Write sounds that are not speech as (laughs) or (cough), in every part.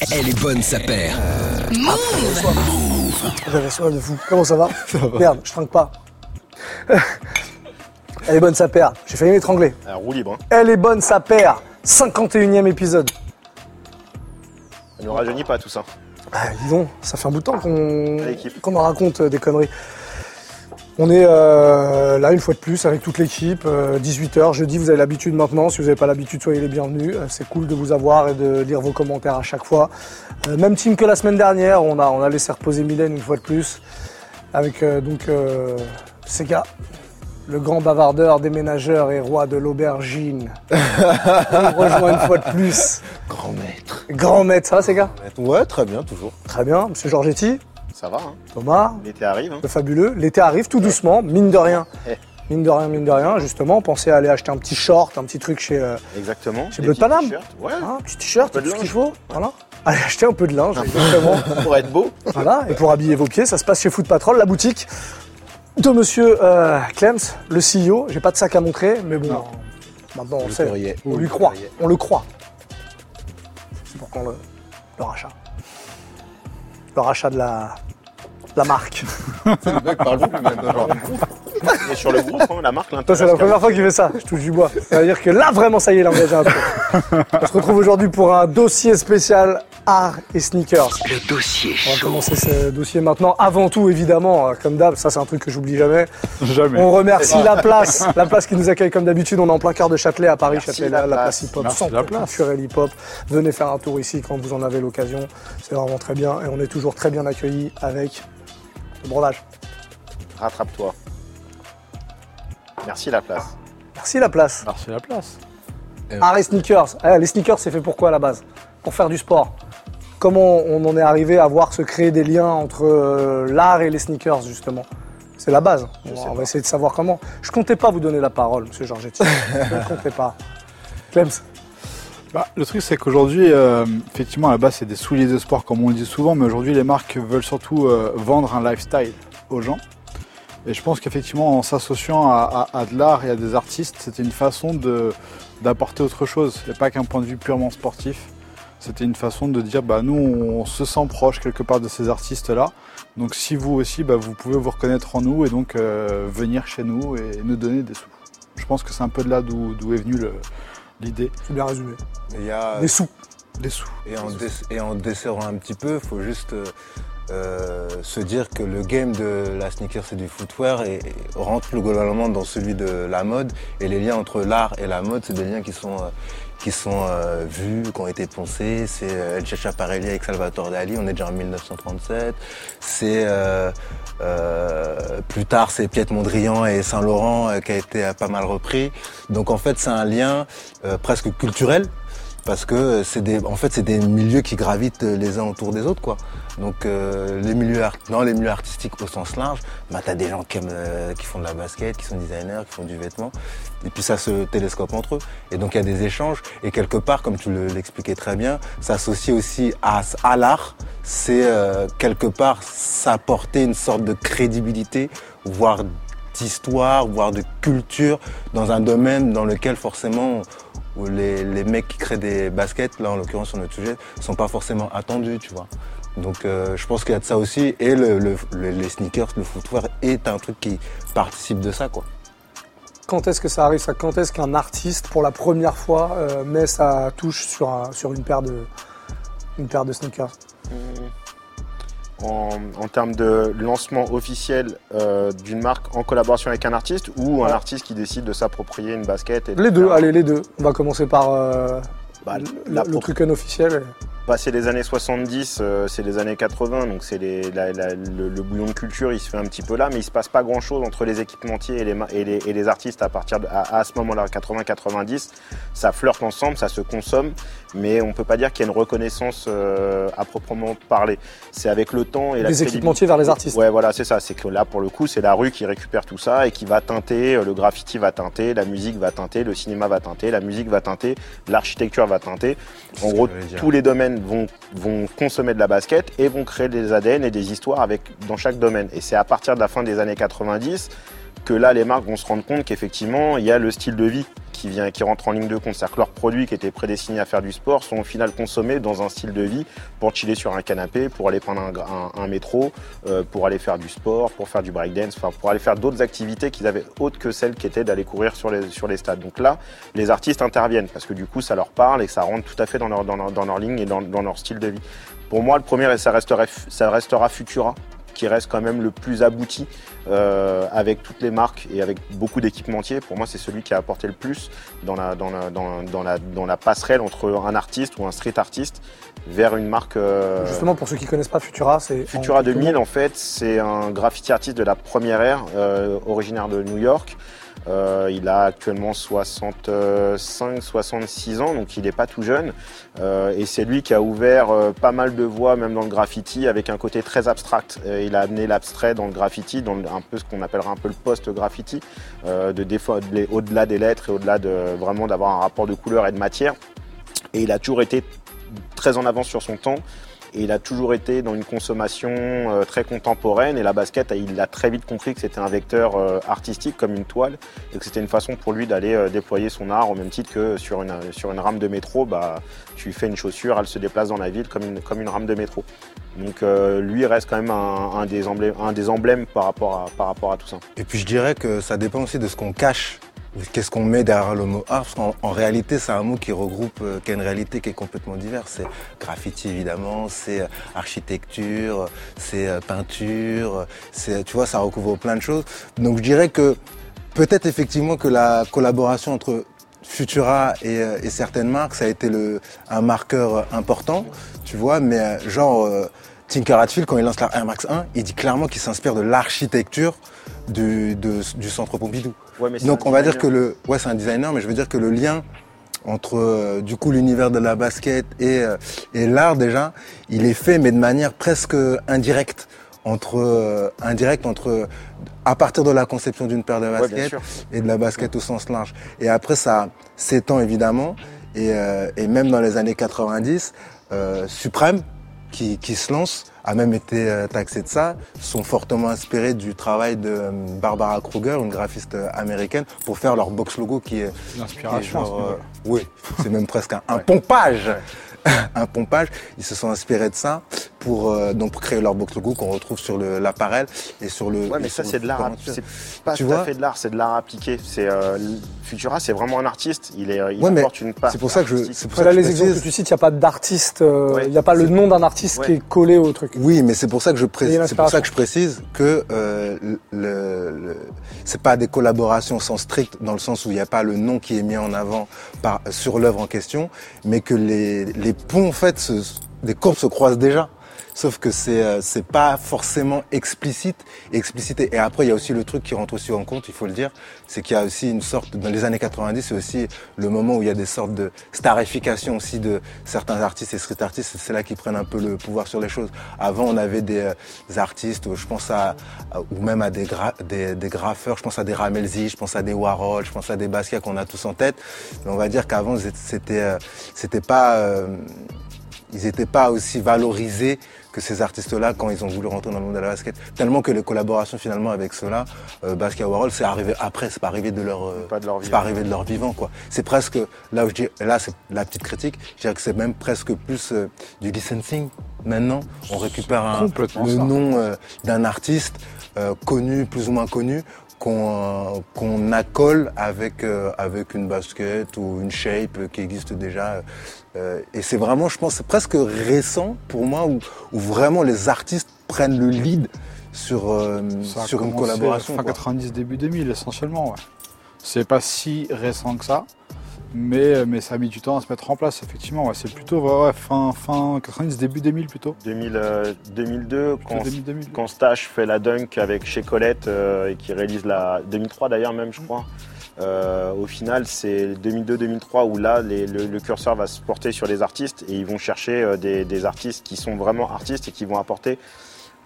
Elle est bonne, sa paire. J'avais soif de fou. Comment (laughs) ça va Merde, je trinque pas. Elle est bonne sa paire. J'ai failli m'étrangler. Roue libre. hein. Elle est bonne sa paire. 51 e épisode. Ça ne rajeunit pas tout ça. Ah, dis donc, ça fait un bout de temps qu'on qu'on en raconte euh, des conneries. On est euh, là une fois de plus avec toute l'équipe, 18h, jeudi, vous avez l'habitude maintenant, si vous n'avez pas l'habitude, soyez les bienvenus. Euh, C'est cool de vous avoir et de lire vos commentaires à chaque fois. Euh, même team que la semaine dernière, on a, on a laissé reposer Mylène une fois de plus, avec euh, donc euh, Sega, le grand bavardeur, déménageur et roi de l'aubergine. (laughs) On rejoint une fois de plus. Grand maître. Grand maître, ça va Sega? Ouais, très bien, toujours. Très bien, monsieur Georgetti, Ça va, hein. Thomas, L'été arrive. hein. le fabuleux. L'été arrive tout doucement, mine de rien. (laughs) Mine de rien, mine de rien, justement. Pensez à aller acheter un petit short, un petit truc chez. euh, Exactement. Chez Bleu de Paname. Ouais. hein, un petit t-shirt, tout ce qu'il faut. Voilà. Allez acheter un peu de linge, exactement. (laughs) Pour être beau. voilà. Et pour habiller vos pieds, ça se passe chez Foot Patrol, la boutique de monsieur euh, Clems, le CEO. J'ai pas de sac à montrer, mais bon. Maintenant, on Le sait. courrier. On lui croit. courrier. On le croit. C'est pour quand le, le rachat. Le rachat de la, la marque. Le mec parle plus maintenant, genre. Et sur le groupe, hein, la marque l'intéresse. c'est la première fois qu'il fait ça, je touche du bois. Ça veut dire que là, vraiment, ça y est, il a engagé un peu. On se retrouve aujourd'hui pour un dossier spécial art et sneakers. Le dossier On va commencer ce dossier maintenant. Avant tout, évidemment, euh, comme d'hab, ça c'est un truc que j'oublie jamais. Jamais. On remercie la place, la place qui nous accueille comme d'habitude. On est en plein cœur de Châtelet à Paris, Merci, Châtelet, la la, la place. hip-hop, la hip-hop. Venez faire un tour ici quand vous en avez l'occasion. C'est vraiment très bien et on est toujours très bien accueillis avec le breuvage. Rattrape-toi. Merci la place. Merci la place. Merci la place. Art et sneakers. Eh, les sneakers, c'est fait pour quoi à la base? Pour faire du sport. Comment on en est arrivé à voir se créer des liens entre euh, l'art et les sneakers, justement? C'est la base. On, va- on va essayer de savoir comment. Je comptais pas vous donner la parole, monsieur Georgetti. Je ne comptais pas. (laughs) Clems, Bah, le truc, c'est qu'aujourd'hui, euh, effectivement, à la base, c'est des souliers de sport, comme on le dit souvent, mais aujourd'hui, les marques veulent surtout euh, vendre un lifestyle aux gens. Et je pense qu'effectivement, en s'associant à, à- à de l'art et à des artistes, c'était une façon d'apporter autre chose, et pas qu'un point de vue purement sportif. C'était une façon de dire, bah, nous, on se sent proche quelque part de ces artistes-là. Donc, si vous aussi, bah, vous pouvez vous reconnaître en nous et donc euh, venir chez nous et nous donner des sous. Je pense que c'est un peu de là d'où est venue le- l'idée. c'est bien résumé. Il y a, Des sous. Des sous. et, en dess- et en desserrant un petit peu, il faut juste euh, euh, se dire que le game de la sneaker et du footwear et, et rentre plus globalement dans celui de la mode. Et les liens entre l'art et la mode, c'est des liens qui sont, euh, qui sont euh, vus, qui ont été pensés. C'est euh, El Chacha Parelli avec Salvatore Dali, on est déjà en 1937. C'est euh, plus tard, c'est Piet Mondrian et Saint Laurent euh, qui a été pas mal repris. Donc en fait, c'est un lien presque culturel parce que c'est des, en fait, c'est des milieux qui gravitent les uns autour des autres, quoi. Donc, euh, les milieux dans les milieux artistiques au sens large, bah, t'as des gens qui aiment, euh, qui font de la basket, qui sont designers, qui font du vêtement, et puis ça se télescope entre eux. Et donc, il y a des échanges, et quelque part, comme tu le- l'expliquais très bien, s'associer aussi à, à l'art, c'est euh, quelque part s'apporter une sorte de crédibilité, voire d'histoire, voire de culture dans un domaine dans lequel forcément où les, les mecs qui créent des baskets, là en l'occurrence sur notre sujet, sont pas forcément attendus, tu vois. Donc euh, je pense qu'il y a de ça aussi. Et le, le- le- les sneakers, le footwear est un truc qui participe de ça, quoi. Quand est-ce que ça arrive ça? Quand est-ce qu'un artiste, pour la première fois, euh, met sa touche sur, un- sur une, paire de, une paire de sneakers? En, en termes de lancement officiel euh, d'une marque en collaboration avec un artiste ou un artiste qui décide de s'approprier une basket et Les deux, allez, les deux. On va commencer par euh, Bah, le, le pro- truc. Passer les années 70, euh, c'est les années 80, donc c'est les- la- la- le, le bouillon de culture, il se fait un petit peu là, mais il se passe pas grand chose entre les équipementiers et les, ma- et les, et les artistes à partir de, à, à ce moment-là, 80-90. Ça flirte ensemble, ça se consomme, mais on peut pas dire qu'il y a une reconnaissance euh, à proprement parler. C'est avec le temps et la Des crédibilité- équipementiers vers les artistes. Ouais, voilà, c'est ça. C'est que là, pour le coup, c'est la rue qui récupère tout ça et qui va teinter, euh, le graffiti va teinter, la musique va teinter, le cinéma va teinter, la musique va teinter, l'architecture va teinter. En gros, tous les domaines vont, vont consommer de la basket et vont créer des ADN et des histoires avec, dans chaque domaine. Et c'est à partir de la fin des années 90 que là, les marques vont se rendre compte qu'effectivement, il y a le style de vie qui, vient, qui rentre en ligne de compte. C'est-à-dire que leurs produits qui étaient prédestinés à faire du sport sont au final consommés dans un style de vie pour chiller sur un canapé, pour aller prendre un, métro, euh, pour aller faire du sport, pour faire du breakdance, enfin, pour aller faire d'autres activités qu'ils avaient autres que celles qui étaient d'aller courir sur les, sur les stades. Donc là, les artistes interviennent parce que du coup, ça leur parle et ça rentre tout à fait dans leur, dans leur, ligne et dans, leur style de vie. Pour moi, le premier, ça restera, ça restera Futura qui reste quand même le plus abouti euh, avec toutes les marques et avec beaucoup d'équipementiers. Pour moi, c'est celui qui a apporté le plus dans la, dans la, dans, la, dans la passerelle entre un artiste ou un street artiste vers une marque. Euh, Justement, pour ceux qui connaissent pas Futura, c'est. Futura 2000, en fait, c'est un graffiti artiste de la première ère, euh, originaire de New York. Euh, il a actuellement 65-66 ans, donc il n'est pas tout jeune. Euh, et c'est lui qui a ouvert euh, pas mal de voies, même dans le graffiti, avec un côté très abstract. il a amené l'abstrait dans le graffiti, dans un peu ce qu'on appellera un peu le post-graffiti, de au-delà des lettres et au-delà de vraiment d'avoir un rapport de couleur et de matière. Et il a toujours été très en avance sur son temps. Et il a toujours été dans une consommation euh, très contemporaine. Et la basket, il a très vite compris que c'était un vecteur euh, artistique comme une toile et que c'était une façon pour lui d'aller euh, déployer son art au même titre que sur une, rame de métro. Bah, tu fais une chaussure, elle se déplace dans la ville comme une, rame de métro. Donc lui reste quand même un, des emblèmes, par rapport à tout ça. Et puis je dirais que ça dépend aussi de ce qu'on cache Qu'est-ce qu'on met derrière le mot art? Qu'en réalité, c'est un mot qui regroupe, euh, qui a une réalité qui est complètement diverse. C'est graffiti évidemment, c'est euh, architecture, c'est euh, peinture, tu vois, ça recouvre plein de choses. Donc je dirais que peut-être effectivement que la collaboration entre Futura et, certaines marques, ça a été un marqueur important, tu vois, mais genre Tinker Hatfield, quand il lance la Air Max 1, il dit clairement qu'il s'inspire de l'architecture du, du centre Pompidou. Donc on va dire que le, ouais, c'est un designer, mais je veux dire que le lien entre euh, du coup l'univers de la basket et, euh, et l'art déjà, il est fait mais de manière presque indirecte entre euh, indirect entre à partir de la conception d'une paire de baskets et de la basket au sens large. Et après ça s'étend évidemment et, et, même dans les années 90, Suprême qui, qui se lance a même été euh, taxé de ça, sont fortement inspirés du travail de euh, Barbara Kruger, une graphiste euh, américaine, pour faire leur box logo qui est... L'inspiration. oui, c'est même presque un, pompage. (laughs) un pompage. Ils se sont inspirés de ça pour euh, donc créer leur box logo qu'on retrouve sur l'appareil et sur le. Ouais, mais ça c'est de l'art. C'est pas tout à fait de l'art, c'est de l'art appliqué. C'est euh, Futura, c'est vraiment un artiste. Il est, il apporte une part. C'est pour ça que je. C'est pour là, les exemples que tu cites, il n'y a pas d'artiste. Euh, il n'y a pas le nom d'un artiste qui est collé au truc. Oui, mais c'est pour ça que je précise. C'est pour ça que je précise que le, le c'est pas des collaborations sans strict dans le sens où il n'y a pas le nom qui est mis en avant par sur l'œuvre en question, mais que les les ponts en fait, se, les courbes se croisent déjà. Sauf que c'est euh, c'est pas forcément explicite, explicité. Et après, il y a aussi le truc qui rentre aussi en compte, il faut le dire, c'est qu'il y a aussi une sorte, dans les années 90, c'est aussi le moment où il y a des sortes de starification aussi de certains artistes et street artistes. C'est là qui prennent un peu le pouvoir sur les choses. Avant, on avait des, euh, artistes, je pense à, ou même à des, des, graffeurs, je pense à des Ramelzi, je pense à des Warhol, je pense à des Basquiat qu'on a tous en tête. Mais on va dire qu'avant, c'était euh, c'était pas ils n'étaient pas aussi valorisés que ces artistes-là quand ils ont voulu rentrer dans le monde de la basket. Tellement que les collaborations finalement avec ceux-là, euh, Basquiat Warhol, c'est arrivé après, c'est pas arrivé de leur, euh, pas de leur c'est pas arrivé de leur vivant quoi. C'est presque là où je dis, là c'est la petite critique, je dirais que c'est même presque plus euh, du licensing. Maintenant, on récupère un, le nom euh, d'un artiste connu, plus ou moins connu, qu'on qu'on accole avec avec une basket ou une shape qui existe déjà euh, et c'est vraiment, je pense, presque récent pour moi où, vraiment les artistes prennent le lead sur, euh, sur une collaboration. Fin 90, début 2000 essentiellement. Ouais. C'est pas si récent que ça, mais, mais ça a mis du temps à se mettre en place, effectivement. Ouais. C'est plutôt fin, fin 90, début 2000 plutôt. 2000, 2002, quand, quand Stash fait la dunk avec chez Colette euh, et qui réalise la. 2003 d'ailleurs, même, je crois. Euh, au final, c'est 2002-2003 où là, le, curseur va se porter sur les artistes et ils vont chercher euh, des, artistes qui sont vraiment artistes et qui vont apporter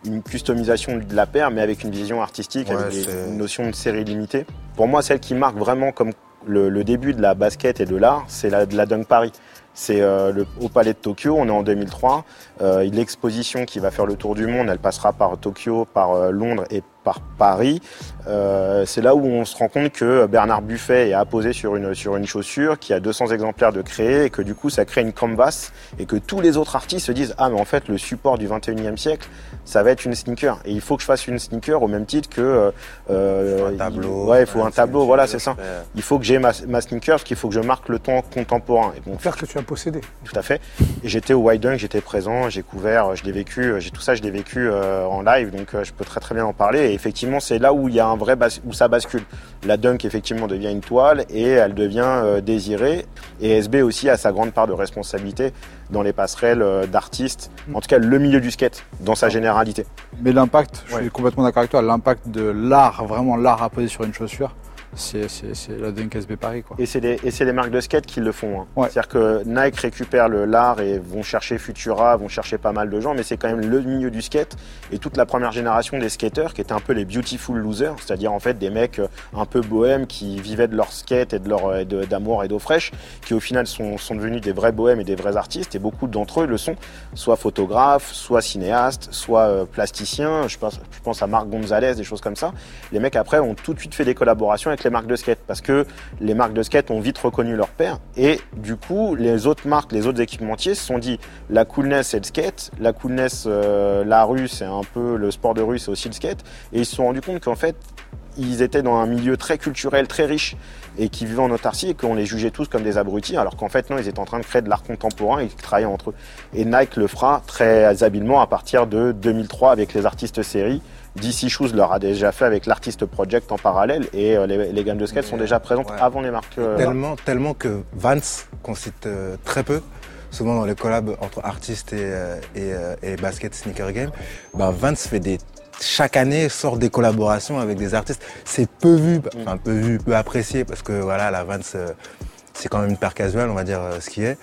une customisation de la paire, mais avec une vision artistique, avec une notion de série limitée. Pour moi, celle qui marque vraiment comme le, début de la basket et de l'art, c'est la, de la Dunk Paris. C'est euh, au Palais de Tokyo, on est en 2003. L'exposition qui va faire le tour du monde, elle passera par Tokyo, par Londres et par Paris, euh, c'est là où on se rend compte que Bernard Buffet est apposé sur une, sur une chaussure qui a 200 exemplaires de créés et que du coup ça crée une canvas et que tous les autres artistes se disent ah mais en fait le support du 21e siècle ça va être une sneaker et il faut que je fasse une sneaker au même titre que euh, un tableau. ouais il faut un tableau voilà c'est ça. Il faut que j'ai ma, ma sneaker parce qu'il faut que je marque le temps contemporain. Et bon, faire que tu as possédé. Tout à fait. Et j'étais au White Dunk, j'étais présent, j'ai couvert, je l'ai vécu, j'ai tout ça je l'ai vécu euh, en live donc je peux très très bien en parler et effectivement c'est là où il y a un vrai où ça bascule. La dunk effectivement devient une toile et elle devient euh, désirée. Et SB aussi a sa grande part de responsabilité dans les passerelles euh, d'artistes, en tout cas le milieu du skate dans sa généralité. Mais l'impact, je suis complètement d'accord avec toi, l'impact de l'art, vraiment l'art à poser sur une chaussure, c'est la Dunk SB Paris. Quoi. Et c'est les, marques de skate qui le font. Hein. C'est-à-dire que Nike récupère le l'art et vont chercher Futura, vont chercher pas mal de gens, mais c'est quand même le milieu du skate et toute la première génération des skaters qui étaient un peu les beautiful losers, c'est-à-dire en fait des mecs euh, un peu bohèmes qui vivaient de leur skate et de leur d'amour et d'eau fraîche, qui au final sont, sont, devenus des vrais bohèmes et des vrais artistes et beaucoup d'entre eux le sont, soit photographes, soit cinéastes, soit euh, plasticiens. Je pense, je pense à Marc Gonzalez, des choses comme ça. Les mecs après ont tout de suite fait des collaborations avec les marques de skate parce que les marques de skate ont vite reconnu leur père et du coup les autres marques, les autres équipementiers se sont dit la coolness c'est le skate, la coolness euh, la rue c'est un peu le sport de rue c'est aussi le skate et ils se sont rendus compte qu'en fait ils étaient dans un milieu très culturel, très riche et qui vivaient en autarcie et qu'on les jugeait tous comme des abrutis alors qu'en fait non ils étaient en train de créer de l'art contemporain ils travaillaient entre eux. Et Nike le fera très habilement à partir de 2003 avec les artistes séries DC Shoes leur a déjà fait avec l'Artist Project en parallèle et euh, les, gammes de skate sont déjà présentes avant les marques. Euh, tellement, tellement que Vance, qu'on cite euh, très peu, souvent dans les collabs entre artistes et, et, basket sneaker game, bah Vance fait des chaque année sort des collaborations avec des artistes. C'est peu vu, enfin peu vu, peu apprécié parce que voilà, la Vance c'est quand même une paire casual, on va dire ce qui est.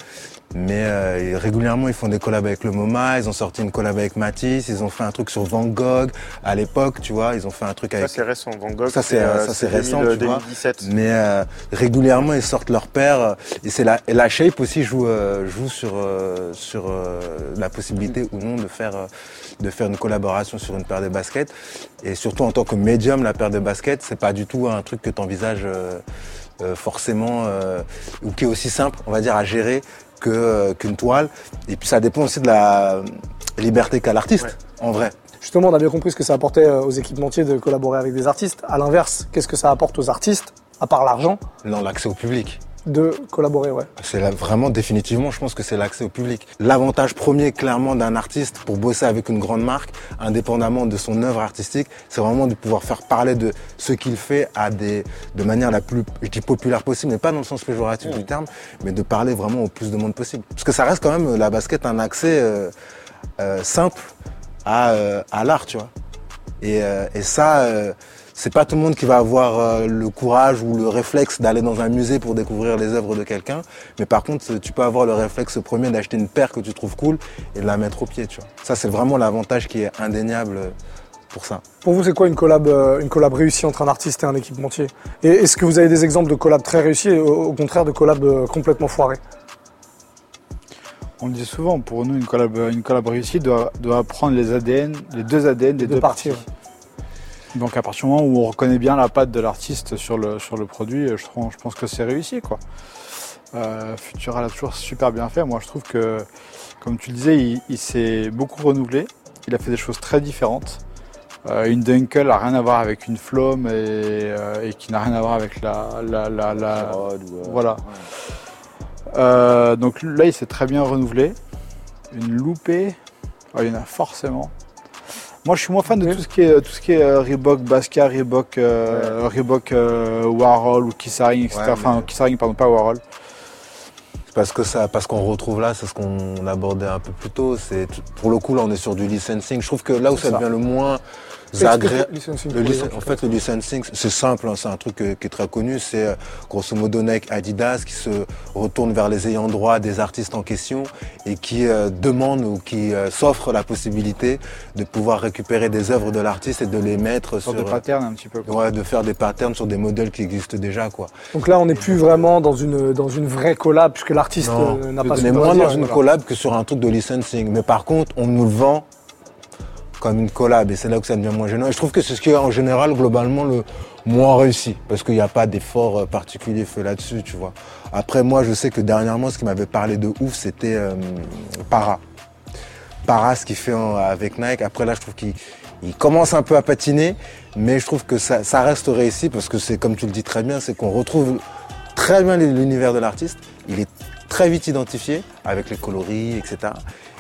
Mais euh, régulièrement, ils font des collabs avec le MoMA, ils ont sorti une collab avec Matisse, ils ont fait un truc sur Van Gogh à l'époque, tu vois, ils ont fait un truc avec... Ça c'est récent, Van Gogh, ça c'est euh, récent, tu 2017. vois. Mais euh, régulièrement, ils sortent leur paire, et c'est la, et la Shape aussi joue, joue sur, sur la possibilité ou non de faire, de faire une collaboration sur une paire de baskets. Et surtout en tant que médium, la paire de baskets, c'est pas du tout un truc que tu envisages forcément, ou qui est aussi simple, on va dire, à gérer euh, qu'une toile. Et puis ça dépend aussi de la liberté qu'a l'artiste, en vrai. Justement, on a bien compris ce que ça apportait euh, aux équipementiers de collaborer avec des artistes. À l'inverse, qu'est-ce que ça apporte aux artistes, à part l'argent? Non, l'accès au public de collaborer, ouais. C'est vraiment définitivement, je pense que c'est l'accès au public. L'avantage premier, clairement, d'un artiste pour bosser avec une grande marque, indépendamment de son œuvre artistique, c'est vraiment de pouvoir faire parler de ce qu'il fait à des, de manière la plus, je dis populaire possible, mais pas dans le sens péjoratif du terme, mais de parler vraiment au plus de monde possible. Parce que ça reste quand même la basket un accès euh, euh, simple à, euh, à l'art, tu vois. Et, et ça c'est pas tout le monde qui va avoir euh, le courage ou le réflexe d'aller dans un musée pour découvrir les œuvres de quelqu'un. Mais par contre, tu peux avoir le réflexe premier d'acheter une paire que tu trouves cool et de la mettre au pied, tu vois. Ça, c'est vraiment l'avantage qui est indéniable pour ça. Pour vous, c'est quoi une collab, euh, une collab réussie entre un artiste et un équipementier? Et est-ce que vous avez des exemples de collab très réussis et au contraire de collab euh, complètement foirés? On le dit souvent, pour nous, une collab, une collab réussie doit, doit prendre les ADN, les deux ADN des deux, parties. Donc à partir du moment où on reconnaît bien la patte de l'artiste sur le, sur le produit, je, je pense que c'est réussi. Quoi. Euh, Futura l'a toujours super bien fait. Moi je trouve que, comme tu le disais, il, s'est beaucoup renouvelé. Il a fait des choses très différentes. Euh, une Dunkel n'a rien à voir avec une Flom et, euh, qui n'a rien à voir avec la... la, la, voilà. donc là il s'est très bien renouvelé. Une loupée, oh, il y en a forcément. Moi, je suis moins fan de tout ce qui est, tout ce qui est euh, Reebok Basca, Reebok, euh, Reebok euh, Warhol ou Kissaring, etc. enfin, Kissaring, pardon, pas Warhol. Parce que ça, parce qu'on retrouve là, c'est ce qu'on abordait un peu plus tôt. C'est pour le coup là, on est sur du licensing. Je trouve que là où ça devient le moins en fait, le licensing, c'est simple, hein, c'est un truc qui est très connu. C'est euh, grosso modo Nike Adidas qui se retourne vers les ayants droit des artistes en question et qui euh, demande ou qui euh, s'offre la possibilité de pouvoir récupérer des œuvres de l'artiste et de les mettre sur, des patterns un petit peu. Ouais, de faire des patterns sur des modèles qui existent déjà, quoi. Donc là, on n'est plus vraiment dans une dans une vraie collab puisque l'artiste n'a pas. On est moins dans une collab que sur un truc de licensing. Mais par contre, on nous le vend comme une collab et c'est là où ça devient moins gênant. Et je trouve que c'est ce qui est en général globalement le moins réussi parce qu'il n'y a pas d'effort euh, particulier fait là-dessus, tu vois. Après moi je sais que dernièrement ce qui m'avait parlé de ouf c'était euh, Para. Para ce qu'il fait avec Nike. Après là je trouve qu'il il commence un peu à patiner mais je trouve que ça, ça reste réussi parce que c'est comme tu le dis très bien, c'est qu'on retrouve très bien l'univers de l'artiste. Il est très vite identifié avec les coloris, etc.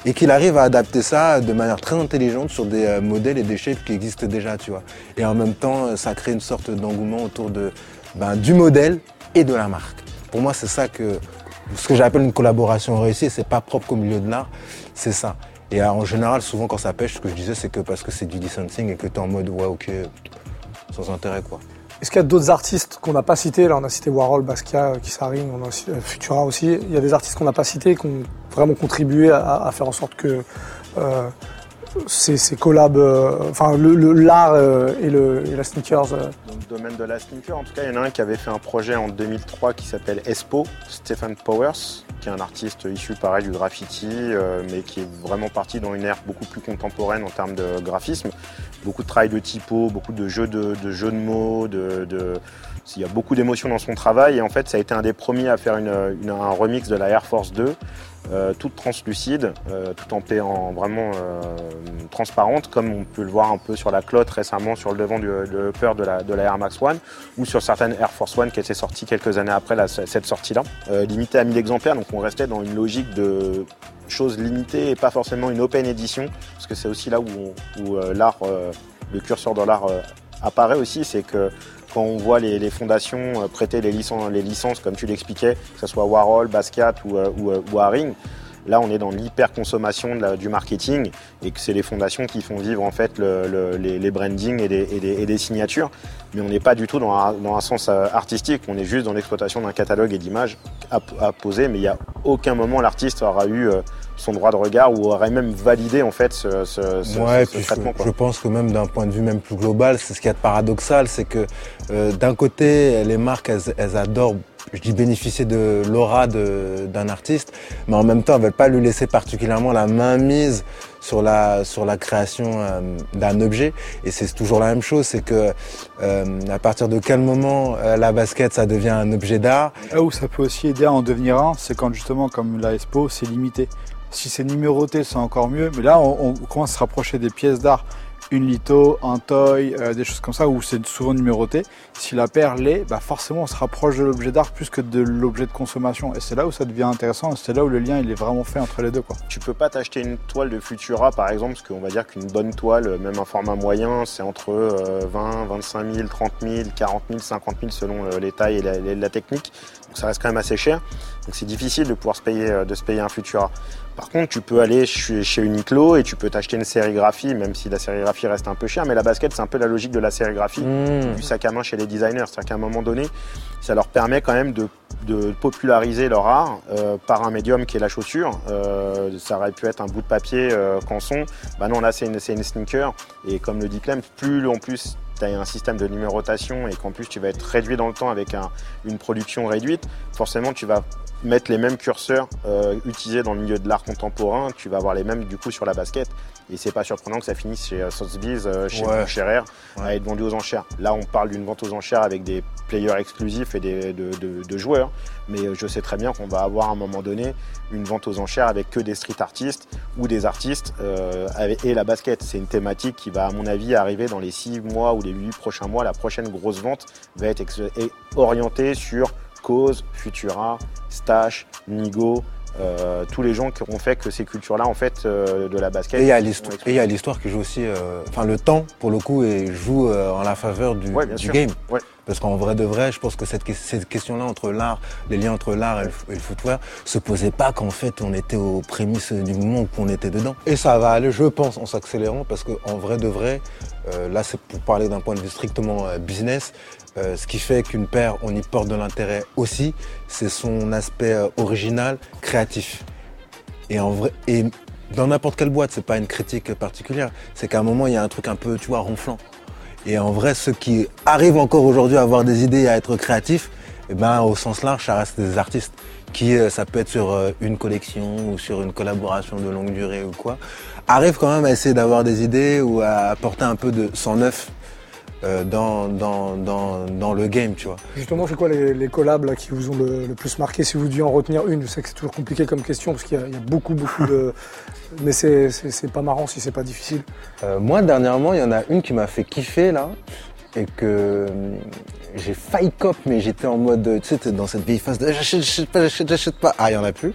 Et qu'il arrive à adapter ça de manière très intelligente sur des euh, modèles et des shapes qui existent déjà, tu vois. Et en même temps, euh, ça crée une sorte d'engouement autour de, ben, du modèle et de la marque. Pour moi, c'est ça que, ce que j'appelle une collaboration réussie, c'est pas propre qu'au milieu de l'art, c'est ça. Et euh, en général, souvent quand ça pêche, ce que je disais, c'est que parce que c'est du licensing et que t'es en mode, ouais, ok, sans intérêt, quoi. Est-ce qu'il y a d'autres artistes qu'on n'a pas cités Là, on a cité Warhol, Basquiat, Kissaring, on euh, Futura aussi. Il y a des artistes qu'on n'a pas cités qui ont vraiment contribué à, à faire en sorte que euh, ces, ces collabs, euh, enfin l'art euh, et, la sneakers. euh, Dans le domaine de la sneaker, en tout cas, il y en a un qui avait fait un projet en 2003 qui s'appelle Espo, Stephen Powers, qui est un artiste issu pareil du graffiti, mais qui est vraiment parti dans une ère beaucoup plus contemporaine en termes de graphisme. Beaucoup de travail de typo, beaucoup de jeux de, jeux de mots, de, il y a beaucoup d'émotions dans son travail et en fait ça a été un des premiers à faire un remix de la Air Force 2 euh, toute translucide, euh, tout en en vraiment euh, transparente, comme on peut le voir un peu sur la clotte récemment sur le devant du le de la, Air Max One, ou sur certaines Air Force One qui étaient sorties quelques années après cette sortie-là. Euh, limité à 1000 exemplaires, donc on restait dans une logique de choses limitées et pas forcément une open edition, parce que c'est aussi là où, l'art, le curseur de l'art apparaît aussi, c'est que quand on voit les, fondations euh, prêter les licences, comme tu l'expliquais, que ce soit Warhol, Basquiat ou, euh, euh, ou Haring, là on est dans l'hyper-consommation du marketing et que c'est les fondations qui font vivre en fait le- le- les, brandings et des, signatures. Mais on n'est pas du tout dans un, sens artistique, on est juste dans l'exploitation d'un catalogue et d'images à, à poser, mais il n'y a aucun moment l'artiste aura eu son droit de regard ou aurait même validé en fait ce, ce- ce- Ouais, ce puis je, traitement. quoi. je pense que même d'un point de vue même plus global, c'est ce qu'il y a de paradoxal, c'est que euh, d'un côté, les marques, elles, elles adorent, je dis bénéficier de l'aura de- d'un artiste, mais en même temps, elles veulent pas lui laisser particulièrement la main mise sur la sur la création euh, d'un objet. Et c'est toujours la même chose, c'est que euh, à partir de quel moment euh, la basket ça devient un objet d'art? Là où ça peut aussi aider à en devenir un, c'est quand justement, comme la Expo, c'est limité. Si c'est numéroté, c'est encore mieux. Mais là, on, commence à se rapprocher des pièces d'art. Une litho, un toy, euh, des choses comme ça où c'est souvent numéroté. Si la paire l'est, bah forcément on se rapproche de l'objet d'art plus que de l'objet de consommation. Et c'est là où ça devient intéressant. C'est là où le lien est vraiment fait entre les deux. Quoi. Tu peux pas t'acheter une toile de Futura par exemple, parce qu'on va dire qu'une bonne toile, même un format moyen, c'est entre euh, 20, 25 000, 30 000, 40 000, 50 000 selon euh, les tailles et la technique. Donc ça reste quand même assez cher. Donc c'est difficile de pouvoir se payer, euh, de se payer un Futura. Par contre, tu peux aller chez, Uniqlo et tu peux t'acheter une sérigraphie, même si la sérigraphie reste un peu chère. Mais la basket, c'est un peu la logique de la sérigraphie Mmh. du sac à main chez les designers. C'est-à-dire qu'à un moment donné, ça leur permet quand même de, de populariser leur art euh, par un médium qui est la chaussure. Euh, ça aurait pu être un bout de papier euh, canson. Bah non, là, c'est une, c'est une sneaker. Et comme le dit Clem, plus en plus tu as un système de numérotation et qu'en plus tu vas être réduit dans le temps avec un- une production réduite, forcément tu vas mettre les mêmes curseurs euh, utilisés dans le milieu de l'art contemporain, tu vas avoir les mêmes du coup sur la basket. Et c'est pas surprenant que ça finisse chez euh, Sotheby's, euh, chez Ouais. Scherer, à être vendu aux enchères. Là, on parle d'une vente aux enchères avec des players exclusifs et des, de, de- de joueurs. Mais je sais très bien qu'on va avoir à un moment donné une vente aux enchères avec que des street artistes ou des artistes euh, avec- et la basket. C'est une thématique qui va, à mon avis, arriver dans les 6 mois ou les 8 prochains mois. La prochaine grosse vente va être orientée sur Cause, Futura, Stash, Nigo, euh, tous les gens qui ont fait que ces cultures-là, en fait, euh, de la basket. Et il y a l'histoire, qui joue aussi, euh, enfin le temps pour le coup et joue en la faveur du, Ouais, game. Ouais. Parce qu'en vrai de vrai, je pense que cette, que- cette question-là entre l'art, les liens entre l'art et, le f- et le footwear, se posait pas qu'en fait on était aux prémices du moment où on était dedans. Et ça va aller, je pense, en s'accélérant parce qu'en vrai de vrai, euh, là c'est pour parler d'un point de vue strictement euh, business, euh, ce qui fait qu'une paire, on y porte de l'intérêt aussi, c'est son aspect original, créatif. Et et dans n'importe quelle boîte, c'est pas une critique particulière. C'est qu'à un moment, il y a un truc un peu, tu vois, ronflant. Et en vrai, ceux qui arrivent encore aujourd'hui à avoir des idées, à être créatifs, eh ben, au sens large, ça reste des artistes qui ça peut être sur une collection ou sur une collaboration de longue durée ou quoi, arrive quand même à essayer d'avoir des idées ou à apporter un peu de sang neuf euh, dans, dans, dans, dans le game, tu vois. Justement, c'est quoi les, les collabs là, qui vous ont le, le plus marqué? Si vous deviez en retenir une, je sais que c'est toujours compliqué comme question parce qu'il y, a- il y a beaucoup, beaucoup de. (laughs) Mais c'est- c'est c'est pas marrant si c'est pas difficile. Euh, moi, dernièrement, il y en a une qui m'a fait kiffer, là, et que euh, j'ai failli cop, mais j'étais en mode, tu sais, dans cette vieille phase de j'achète, j'achète pas, j'achète, j'achète pas. Ah, il y en a plus.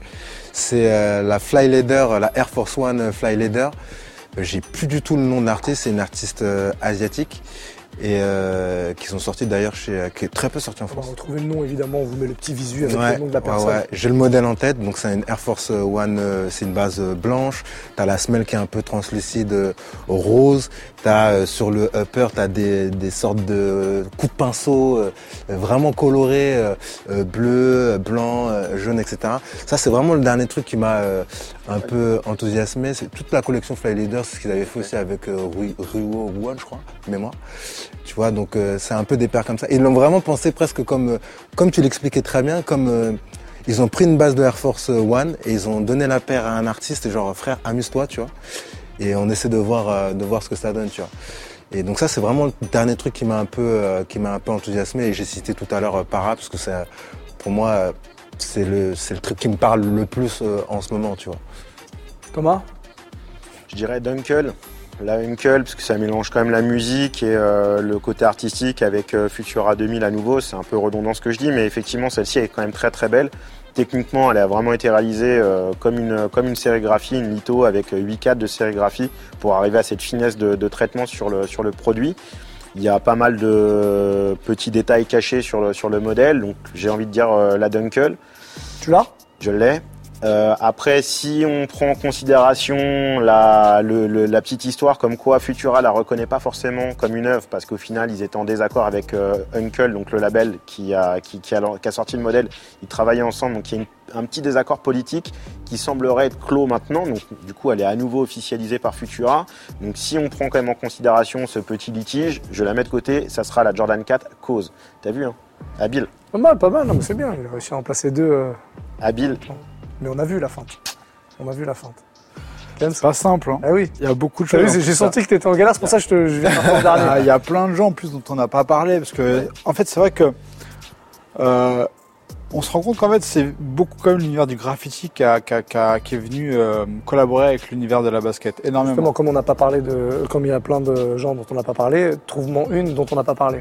C'est euh, la Fly Leader, la Air Force One Fly Leader. Euh, J'ai plus du tout le nom de l'artiste, c'est une artiste euh, asiatique. Et euh, qui sont sortis d'ailleurs chez, euh, qui est très peu sorti en On va France. retrouver le nom évidemment, on vous met le petit visu avec Ouais, le nom de la personne. ouais. J'ai le modèle en tête, donc c'est une Air Force One, euh, c'est une base euh, blanche. T'as la semelle qui est un peu translucide rose. T'as sur le upper, t'as des, des sortes de coups de pinceau vraiment colorés, bleu, blanc, jaune, etc. Ça, c'est vraiment le dernier truc qui m'a euh, un peu enthousiasmé. C'est toute la collection Fly Leaders, ce qu'ils avaient fait aussi avec euh, Rui- Ruo One, je crois, mémoire. Tu vois, donc euh, c'est un peu des paires comme ça. Ils l'ont vraiment pensé presque comme, euh, comme tu l'expliquais très bien, comme euh, ils ont pris une base de Air Force One et ils ont donné la paire à un artiste, genre frère, amuse-toi, tu vois. Et on essaie de voir, de voir ce que ça donne, tu vois. Et donc ça, c'est vraiment le dernier truc qui m'a un peu, qui m'a un peu enthousiasmé. Et j'ai cité tout à l'heure Para parce que c'est, pour moi, c'est le, c'est le truc qui me parle le plus euh, en ce moment, tu vois. Thomas? Je dirais Dunkel. La Uncle, parce que ça mélange quand même la musique et euh, le côté artistique avec euh, Futura 2000 à nouveau. C'est un peu redondant ce que je dis, mais effectivement, celle-ci est quand même très très belle. Techniquement, elle a vraiment été réalisée euh, comme, une, comme une sérigraphie, une litho avec 8 cadres de sérigraphie pour arriver à cette finesse de, de traitement sur le, sur le produit. Il y a pas mal de petits détails cachés sur le, sur le modèle, donc j'ai envie de dire euh, la Dunkel. Tu l'as? Je l'ai. Euh, après, si on prend en considération la, le- le- la petite histoire comme quoi Futura la reconnaît pas forcément comme une œuvre, parce qu'au final ils étaient en désaccord avec euh, Uncle, donc le label qui a, qui, qui a, qui a sorti le modèle, ils travaillaient ensemble, donc il y a une- un petit désaccord politique qui semblerait être clos maintenant, donc du coup elle est à nouveau officialisée par Futura. Donc si on prend quand même en considération ce petit litige, je la mets de côté, ça sera la Jordan 4 cause. T'as vu, hein? Habile, Pas mal, pas mal, non mais c'est bien, il a réussi à en placer deux. euh, habile. Mais on a vu la feinte. On a vu la feinte. C'est pas simple. Hein. Ah oui. Il y a beaucoup de choses. j'ai senti que t'étais en galère, c'est pour ça que je, te, je viens de dernier. Ah, Il y a plein de gens en plus dont on n'a pas parlé parce que en fait c'est vrai que euh, on se rend compte qu'en fait c'est beaucoup comme l'univers du graffiti qui, a- qui a- qui a- qui est venu euh, collaborer avec l'univers de la basket énormément. Justement, comme on n'a pas parlé de. Comme il y a plein de gens dont on n'a pas parlé, trouve-moi une dont on n'a pas parlé.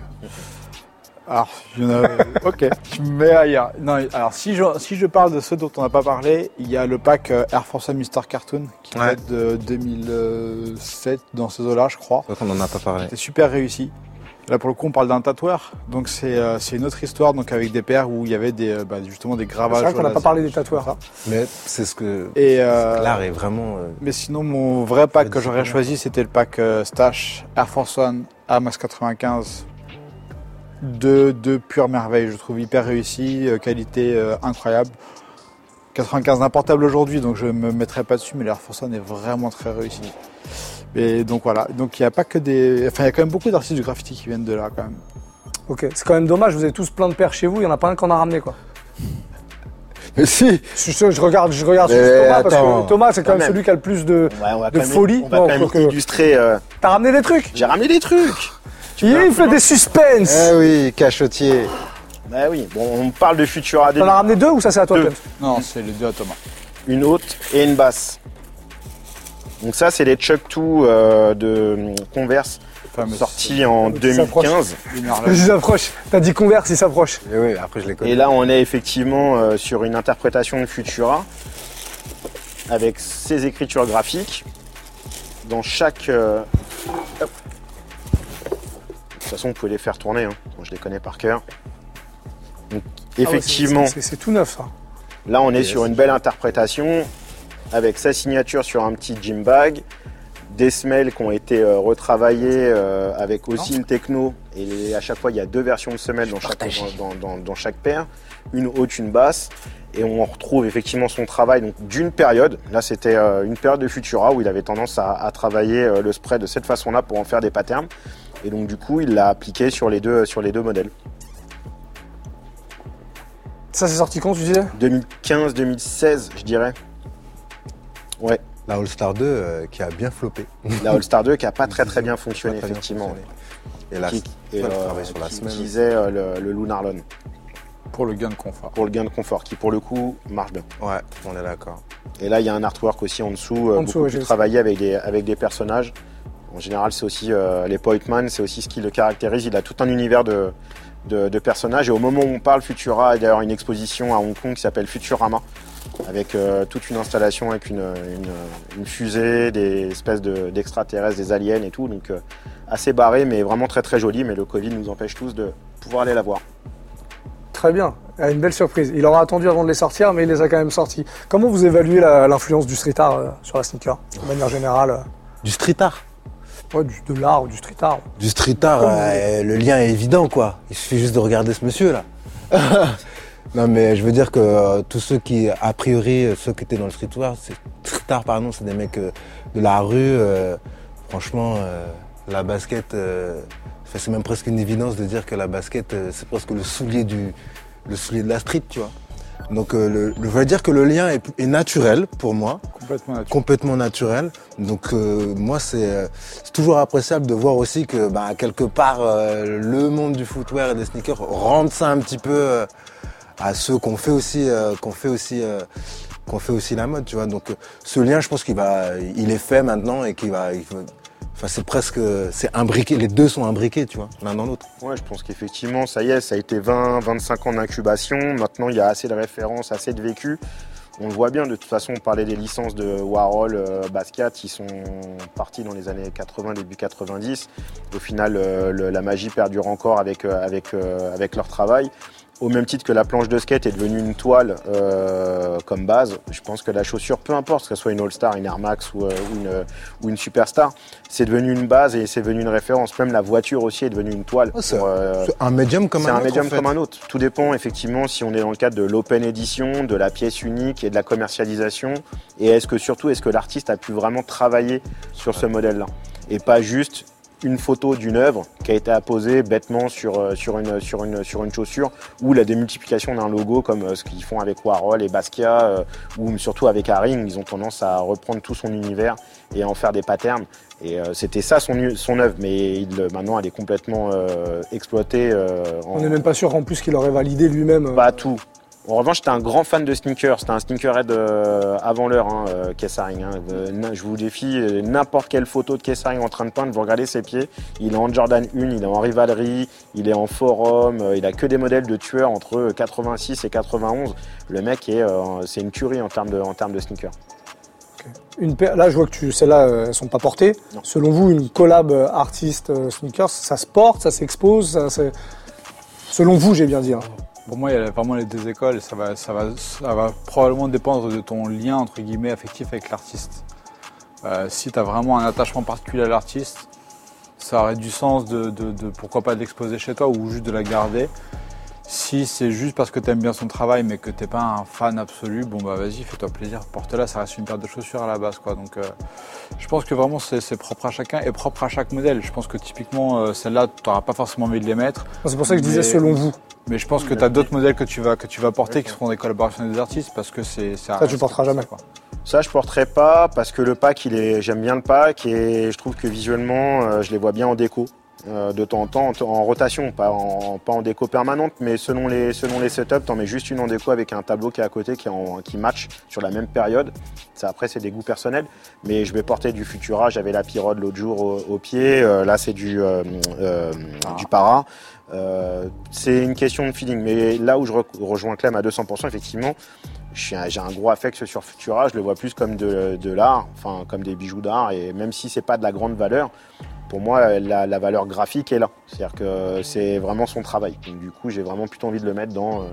Alors, il y en a. (laughs) ok, tu me mets ailleurs. Non, alors si je, si je parle de ceux dont on n'a pas parlé, il y a le pack euh, Air Force One Mr. Cartoon qui Ouais. date de 2007 dans ces eaux-là, je crois. C'est vrai qu'on en a pas parlé. C'était super réussi. Là, pour le coup, on parle d'un tatoueur. Donc, c'est euh, c'est une autre histoire donc avec des paires où il y avait des, euh, bah, justement des C'est gravages. vrai qu'on n'a pas parlé des tatoueurs. Mais c'est ce que Et euh, l'art est vraiment. euh, mais sinon, mon vrai pack que j'aurais choisi, c'était le pack euh, Stash Air Force One Air Max 95. Deux, deux pures merveilles, je trouve hyper réussi, euh, qualité euh, incroyable. 95 importable aujourd'hui, donc je me mettrai pas dessus, mais l'Air Force One est vraiment très réussi. Et donc voilà, donc il n'y a pas que des. Enfin, il y a quand même beaucoup d'artistes du graffiti qui viennent de là quand même. Ok, c'est quand même dommage, vous avez tous plein de paires chez vous, il n'y en a pas un qu'on a ramené quoi. (laughs) Mais si Je, je- je regarde, je regarde Thomas parce que Thomas c'est quand, Quand même, même. celui qui a le plus de. Ouais, on va De quand même- folie On va Non, quand même illustrer. euh, T'as ramené des trucs? J'ai ramené des trucs. (laughs) Tu Il, peu fait des suspens Eh oui, cachotier. Bah oui. Bon, on parle de Futura T'en 2000. as ramené deux ou ça c'est à toi Deux. Non, c'est les deux à Thomas. une haute et une basse. Donc ça, c'est les Chuck 2 euh, de hum, Converse Fameux- sortis en qui s'approche. 2015. Une Harlem. Il s'approche. T'as dit Converse, il s'approche. Et oui, après je les connais. Et là, on est effectivement euh, sur une interprétation de Futura avec ses écritures graphiques. Dans chaque. euh, hop. De toute façon, vous pouvez les faire tourner. hein. Moi, je les connais par cœur. Donc, Ah ouais, effectivement, c'est- tout neuf ça. Là, on est sur une belle interprétation avec sa signature sur un petit gym bag, des semelles qui ont été euh, retravaillées euh, avec aussi une techno. Et à chaque fois, il y a deux versions de semelles dans chaque, dans, dans- dans- dans chaque paire, une haute, une basse. Et on retrouve effectivement son travail donc d'une période. Là, c'était euh, une période de Futura où il avait tendance à, à travailler euh, le spray de cette façon-là pour en faire des patterns. Et donc, du coup, il l'a appliqué sur les deux, sur les deux modèles. Ça, c'est sorti quand, tu disais? 2015-2016, je dirais. Ouais, La All-Star 2 euh, qui a bien floppé. la (laughs) All-Star 2 qui a pas très très bien fonctionné, très bien effectivement. fonctionné. Et là, Qui, et, le euh, travail sur la qui semaine. utilisait euh, le, le Lunarlon Pour le gain de confort. pour le gain de confort, qui pour le coup marche bien. Ouais, on est d'accord. Et là, il y a un artwork aussi en dessous, euh, En dessous, beaucoup ouais, plus j'ai travaillé avec des, avec des personnages. En général, c'est aussi euh, les Pointman, c'est aussi ce qui le caractérise. Il a tout un univers de, de, de personnages. Et au moment où on parle, Futura a d'ailleurs une exposition à Hong Kong qui s'appelle Futurama, avec euh, toute une installation avec une, une, une fusée, des espèces de- d'extraterrestres, des aliens et tout. Donc euh, assez barré, mais vraiment très très joli. Mais le Covid nous empêche tous de pouvoir aller la voir. Très bien. Euh, Une belle surprise. Il aura attendu avant de les sortir, mais il les a quand même sortis. Comment vous évaluez l'influence du street art euh, sur la sneaker De manière générale euh, Du street art? Ouais, du- De l'art ou du street art Du street art, euh, le lien est évident, quoi. Il suffit juste de regarder ce monsieur, là. (laughs) non, mais je veux dire que euh, tous ceux qui, a priori, euh, ceux qui étaient dans le street art, c'est, street art, pardon, c'est des mecs euh, de la rue. franchement, la basket, c'est même presque une évidence de dire que la basket, c'est presque le soulier du, le soulier de la street, tu vois. Donc, euh, le, je veux dire que le lien est, est naturel pour moi Complètement naturel. complètement naturel. Donc euh, moi c'est euh, c'est toujours appréciable de voir aussi que bah, quelque part euh, le monde du footwear et des sneakers rende ça un petit peu euh, à ceux qu'on fait aussi euh, qu'on fait aussi euh, qu'on fait aussi la mode, tu vois. Donc euh, ce lien, je pense qu'il va il est fait maintenant et qu'il va, il va- c'est presque c'est imbriqué, les deux sont imbriqués, tu vois, l'un dans l'autre. Ouais, je pense qu'effectivement, ça y est, ça a été 20, 25 ans d'incubation. Maintenant, il y a assez de références, assez de vécu. On le voit bien, de toute façon, on parlait des licences de Warhol, euh, Basquiat, ils sont partis dans les années 80, début 90. Au final, euh, la magie perdure encore avec, euh, euh, avec leur travail. Au même titre que la planche de skate est devenue une toile euh, comme base, je pense que la chaussure, peu importe que ce soit une All-Star, une Air Max ou, euh, ou une, ou une Superstar, c'est devenu une base et c'est devenu une référence. Même la voiture aussi est devenue une toile. C'est- pour, euh, C'est un médium comme c'est un un autre. médium en fait. comme un autre. Tout dépend effectivement si on est dans le cadre de l'open edition, de la pièce unique et de la commercialisation. Et est-ce que surtout, est-ce que l'artiste a pu vraiment travailler sur ce modèle-là? Et pas juste une photo d'une œuvre qui a été apposée bêtement sur, euh, sur, une, sur, une, sur une chaussure ou la démultiplication d'un logo comme euh, ce qu'ils font avec Warhol et Basquiat euh, ou surtout avec Haring. Ils ont tendance à reprendre tout son univers et à en faire des patterns. Et euh, c'était ça son, œuvre, mais il, maintenant elle est complètement euh, exploitée. euh, en- On n'est même pas sûr en plus qu'il aurait validé lui-même. pas tout. En revanche, j'étais un grand fan de sneakers. C'était un sneakerhead euh, avant l'heure, hein, euh, Kessaring, hein. Euh, je vous défie, n'importe quelle photo de Kessaring en train de peindre, vous regardez ses pieds. Il est en Jordan 1, il est en Rivalry, il est en Forum, il a que des modèles de tueurs entre 86 et 91. Le mec, est, c'est une tuerie en termes de, en termes de sneakers. Une paire- là, je vois que tu, celles-là, elles sont pas portées. Non. Selon vous, une collab euh, artiste euh, sneakers, ça se porte, ça s'expose, ça, selon vous, j'ai bien dit. hein. Pour moi, il y a vraiment les deux écoles et ça va, ça va, ça va probablement dépendre de ton lien entre guillemets affectif avec l'artiste. Euh, si tu as vraiment un attachement particulier à l'artiste, ça aurait du sens de, de- de pourquoi pas de l'exposer chez toi ou juste de la garder. Si c'est juste parce que tu aimes bien son travail mais que t'es pas un fan absolu, bon bah vas-y, fais-toi plaisir, porte-la, ça reste une paire de chaussures à la base quoi. Donc euh, je pense que vraiment c'est propre à chacun et propre à chaque modèle. Je pense que typiquement euh, celle-là, tu n'auras pas forcément envie de les mettre. C'est pour ça que je disais selon vous. Mais je pense que tu as d'autres modèles que tu vas, que tu vas porter qui seront des collaborations avec des artistes parce que c'est. Ça, Ça, tu porteras jamais. Quoi. Ça, je porterai pas parce que le pack, il est, j'aime bien le pack et je trouve que visuellement, euh, je les vois bien en déco. Euh, de temps en temps, en, rotation, pas en, déco permanente, mais selon les, setups, t'en mets juste une en déco avec un tableau qui est à côté, qui, match sur la même période. Ça, après, c'est des goûts personnels, mais je vais porter du Futura. J'avais la Pirode l'autre jour au, pied, euh, là, c'est du, euh, Para. C'est une question de feeling, mais là où je re- rejoins Clem à 200%, effectivement, j'ai un gros affect sur Futura, je le vois plus comme de, de l'art, enfin comme des bijoux d'art, et même si c'est pas de la grande valeur, pour moi la, la valeur graphique est là. C'est-à-dire que c'est vraiment son travail. Donc du coup j'ai vraiment plutôt envie de le mettre dans euh,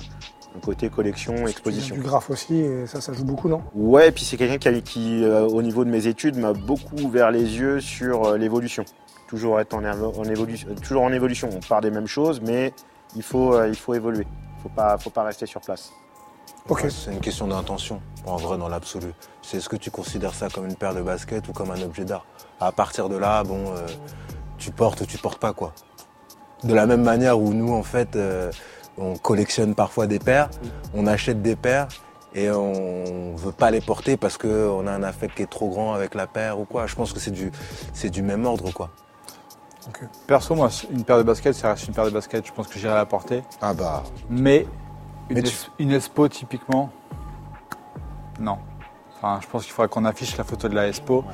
un côté collection, exposition. Du graphe aussi, et ça, ça joue beaucoup, non? Ouais, et puis c'est quelqu'un qui, euh, au niveau de mes études, m'a beaucoup ouvert les yeux sur euh, l'évolution. Toujours être en, évo- en évolution, toujours en évolution. On part des mêmes choses, mais il faut, euh, il faut évoluer. Faut pas, faut pas rester sur place. Ok. Ouais, c'est une question d'intention, en vrai, dans l'absolu. C'est est-ce que tu considères ça comme une paire de baskets ou comme un objet d'art? À partir de là, bon, euh, tu portes ou tu portes pas, quoi. De la même manière où nous, en fait, euh, on collectionne parfois des paires, on achète des paires et on veut pas les porter parce qu'on a un affect qui est trop grand avec la paire ou quoi. Je pense que c'est du, c'est du même ordre quoi. Perso, moi, une paire de baskets, ça reste une paire de baskets. Je pense que j'irai la porter. Ah bah. Mais une, Mais tu- es- une Espo, typiquement, non. Enfin, je pense qu'il faudrait qu'on affiche la photo de la Espo.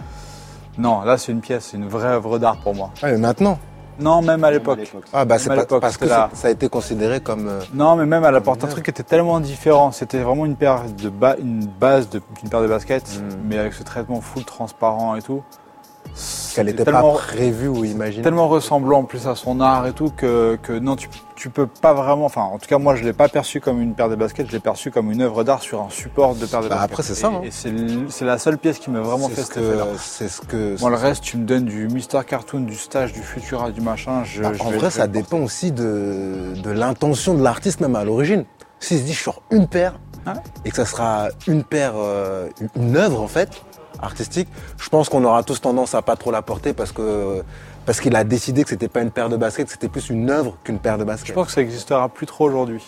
Non, là, c'est une pièce, c'est une vraie œuvre d'art pour moi. Ah, mais maintenant Non, même à l'époque. Ah bah c'est parce que là. ça a été considéré comme. euh, Non, mais même elle apporte un truc qui était tellement différent. C'était vraiment une paire de ba- une base de- d'une paire de baskets, Mm. mais avec ce traitement full transparent et tout. Qu'elle n'était tellement, pas prévue ou imaginée. tellement ressemblant en plus à son art et tout que, que non, tu, tu peux pas vraiment. Enfin, en tout cas, moi, je l'ai pas perçu comme une paire de baskets. Je l'ai perçu comme une œuvre d'art sur un support de paire de Bah, baskets. après, c'est ça, Et, hein. et c'est la seule pièce qui m'a vraiment fait ce que. C'est ce que. Moi, le reste, tu me donnes du Mister Cartoon, du stage, du Futura, du machin. Je, Bah, je en vais- vrai, je ça dépend aussi de, de l'intention de l'artiste, même à l'origine. S'il se dit, je sors une paire, Ah ouais. et que ça sera une paire, euh, une œuvre, en fait, artistique, je pense qu'on aura tous tendance à pas trop la porter parce que parce qu'il a décidé que c'était pas une paire de baskets, que c'était plus une œuvre qu'une paire de baskets. Je pense que ça n'existera plus trop aujourd'hui.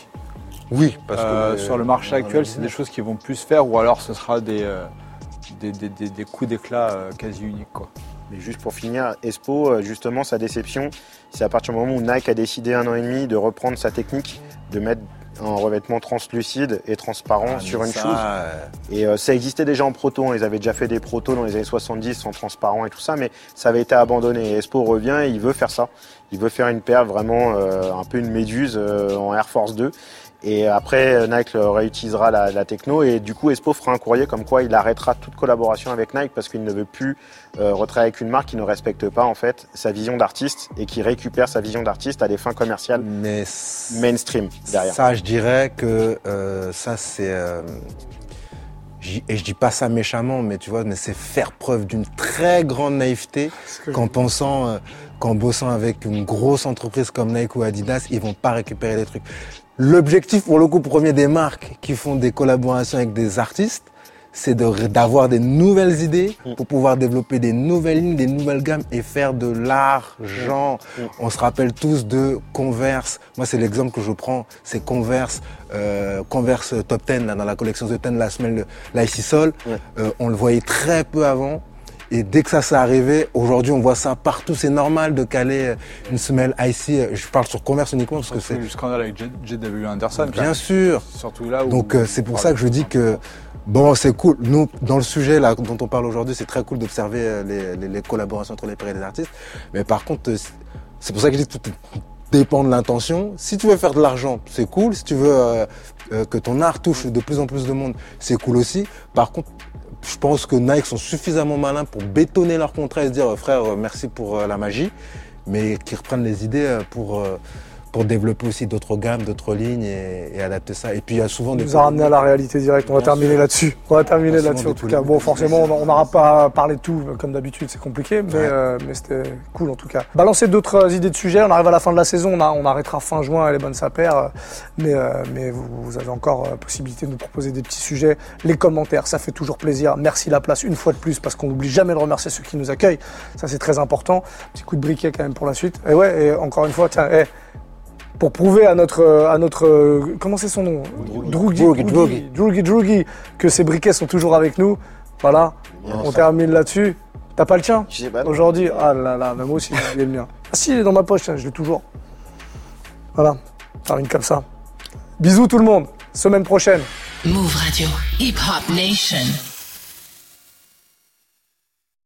oui, parce Euh, que sur le marché actuel, c'est des choses qui vont plus se faire, ou alors ce sera des, euh, des, des- des- des coups d'éclat euh, quasi uniques. Quoi. Mais juste pour finir, Espo, euh, justement, sa déception, c'est à partir du moment où Nike a décidé un an et demi de reprendre sa technique, de mettre un revêtement translucide et transparent Ah, sur une ça, chose. euh, Et euh, ça existait déjà en proto, on les avait déjà fait des protos dans les années 70 en transparent et tout ça, mais ça avait été abandonné. Et Espo revient et il veut faire ça. Il veut faire une paire vraiment euh, un peu une méduse euh, en Air Force 2. Et après, euh, Nike réutilisera la, la techno et du coup, Espo fera un courrier comme quoi il arrêtera toute collaboration avec Nike parce qu'il ne veut plus euh, retravailler avec une marque qui ne respecte pas en fait sa vision d'artiste et qui récupère sa vision d'artiste à des fins commerciales mais mainstream derrière. Ça, je dirais que euh, ça, c'est. euh, et je dis pas ça méchamment, mais tu vois, mais c'est faire preuve d'une très grande naïveté qu'en pensant, euh, qu'en bossant avec une grosse entreprise comme Nike ou Adidas, ils vont pas récupérer les trucs. L'objectif, pour le coup, premier des marques qui font des collaborations avec des artistes, c'est de- d'avoir des nouvelles idées pour pouvoir développer des nouvelles lignes, des nouvelles gammes et faire de l'argent. On se rappelle tous de Converse. Moi, c'est l'exemple que je prends. C'est Converse, euh, Converse Top 10 là, dans la collection The 10 la semaine, l'IC Sol. Ouais. Euh, on le voyait très peu avant. Et dès que ça s'est arrivé, aujourd'hui on voit ça partout. C'est normal de caler euh, une semelle IC. euh, Je parle sur Converse uniquement parce que C'est le scandale avec JW Anderson. bien sûr. Surtout là où. Donc euh, c'est pour ça que je dis que bon c'est cool. Nous dans le sujet là dont on parle aujourd'hui, c'est très cool d'observer les, les- les collaborations entre les pairs et les artistes. Mais par contre, c'est- pour ça que je dis que tout dépend de l'intention. Si tu veux faire de l'argent, c'est cool. Si tu veux euh, euh, que ton art touche de plus en plus de monde, c'est cool aussi. Par contre, je pense que Nike sont suffisamment malins pour bétonner leur contrat et se dire euh, frère, euh, merci pour euh, la magie, mais qu'ils reprennent les idées pour pour développer aussi d'autres gammes, d'autres lignes et, et adapter ça. Et puis il y a souvent des nous a ramené à la réalité directe. On va terminer là-dessus. On va terminer là-dessus en tout cas. Bon, forcément, on n'aura pas parlé de tout comme d'habitude. C'est compliqué, mais, Ouais. euh, mais c'était cool en tout cas. Balancer d'autres idées de sujets. On arrive à la fin de la saison. On, a- on arrêtera fin juin. Elle est bonne sa paire. euh, Mais, euh, mais vous, vous avez encore possibilité de nous proposer des petits sujets. Les commentaires, ça fait toujours plaisir. Merci la place une fois de plus parce qu'on n'oublie jamais de remercier ceux qui nous accueillent. Ça c'est très important. Petit coup de briquet quand même pour la suite. Et ouais, et encore une fois, tiens, eh, pour prouver à notre, euh, à notre euh, comment c'est son nom Droogi, Droogi, que ces briquets sont toujours avec nous. Voilà, on termine là-dessus. T'as pas le tien Je sais pas, non. aujourd'hui Ah là là, mais moi aussi j'ai le mien. Ah si, il est dans ma poche, tiens, je l'ai toujours. Voilà, termine comme ça. Bisous tout le monde, semaine prochaine. Move Radio. Hip Hop Nation.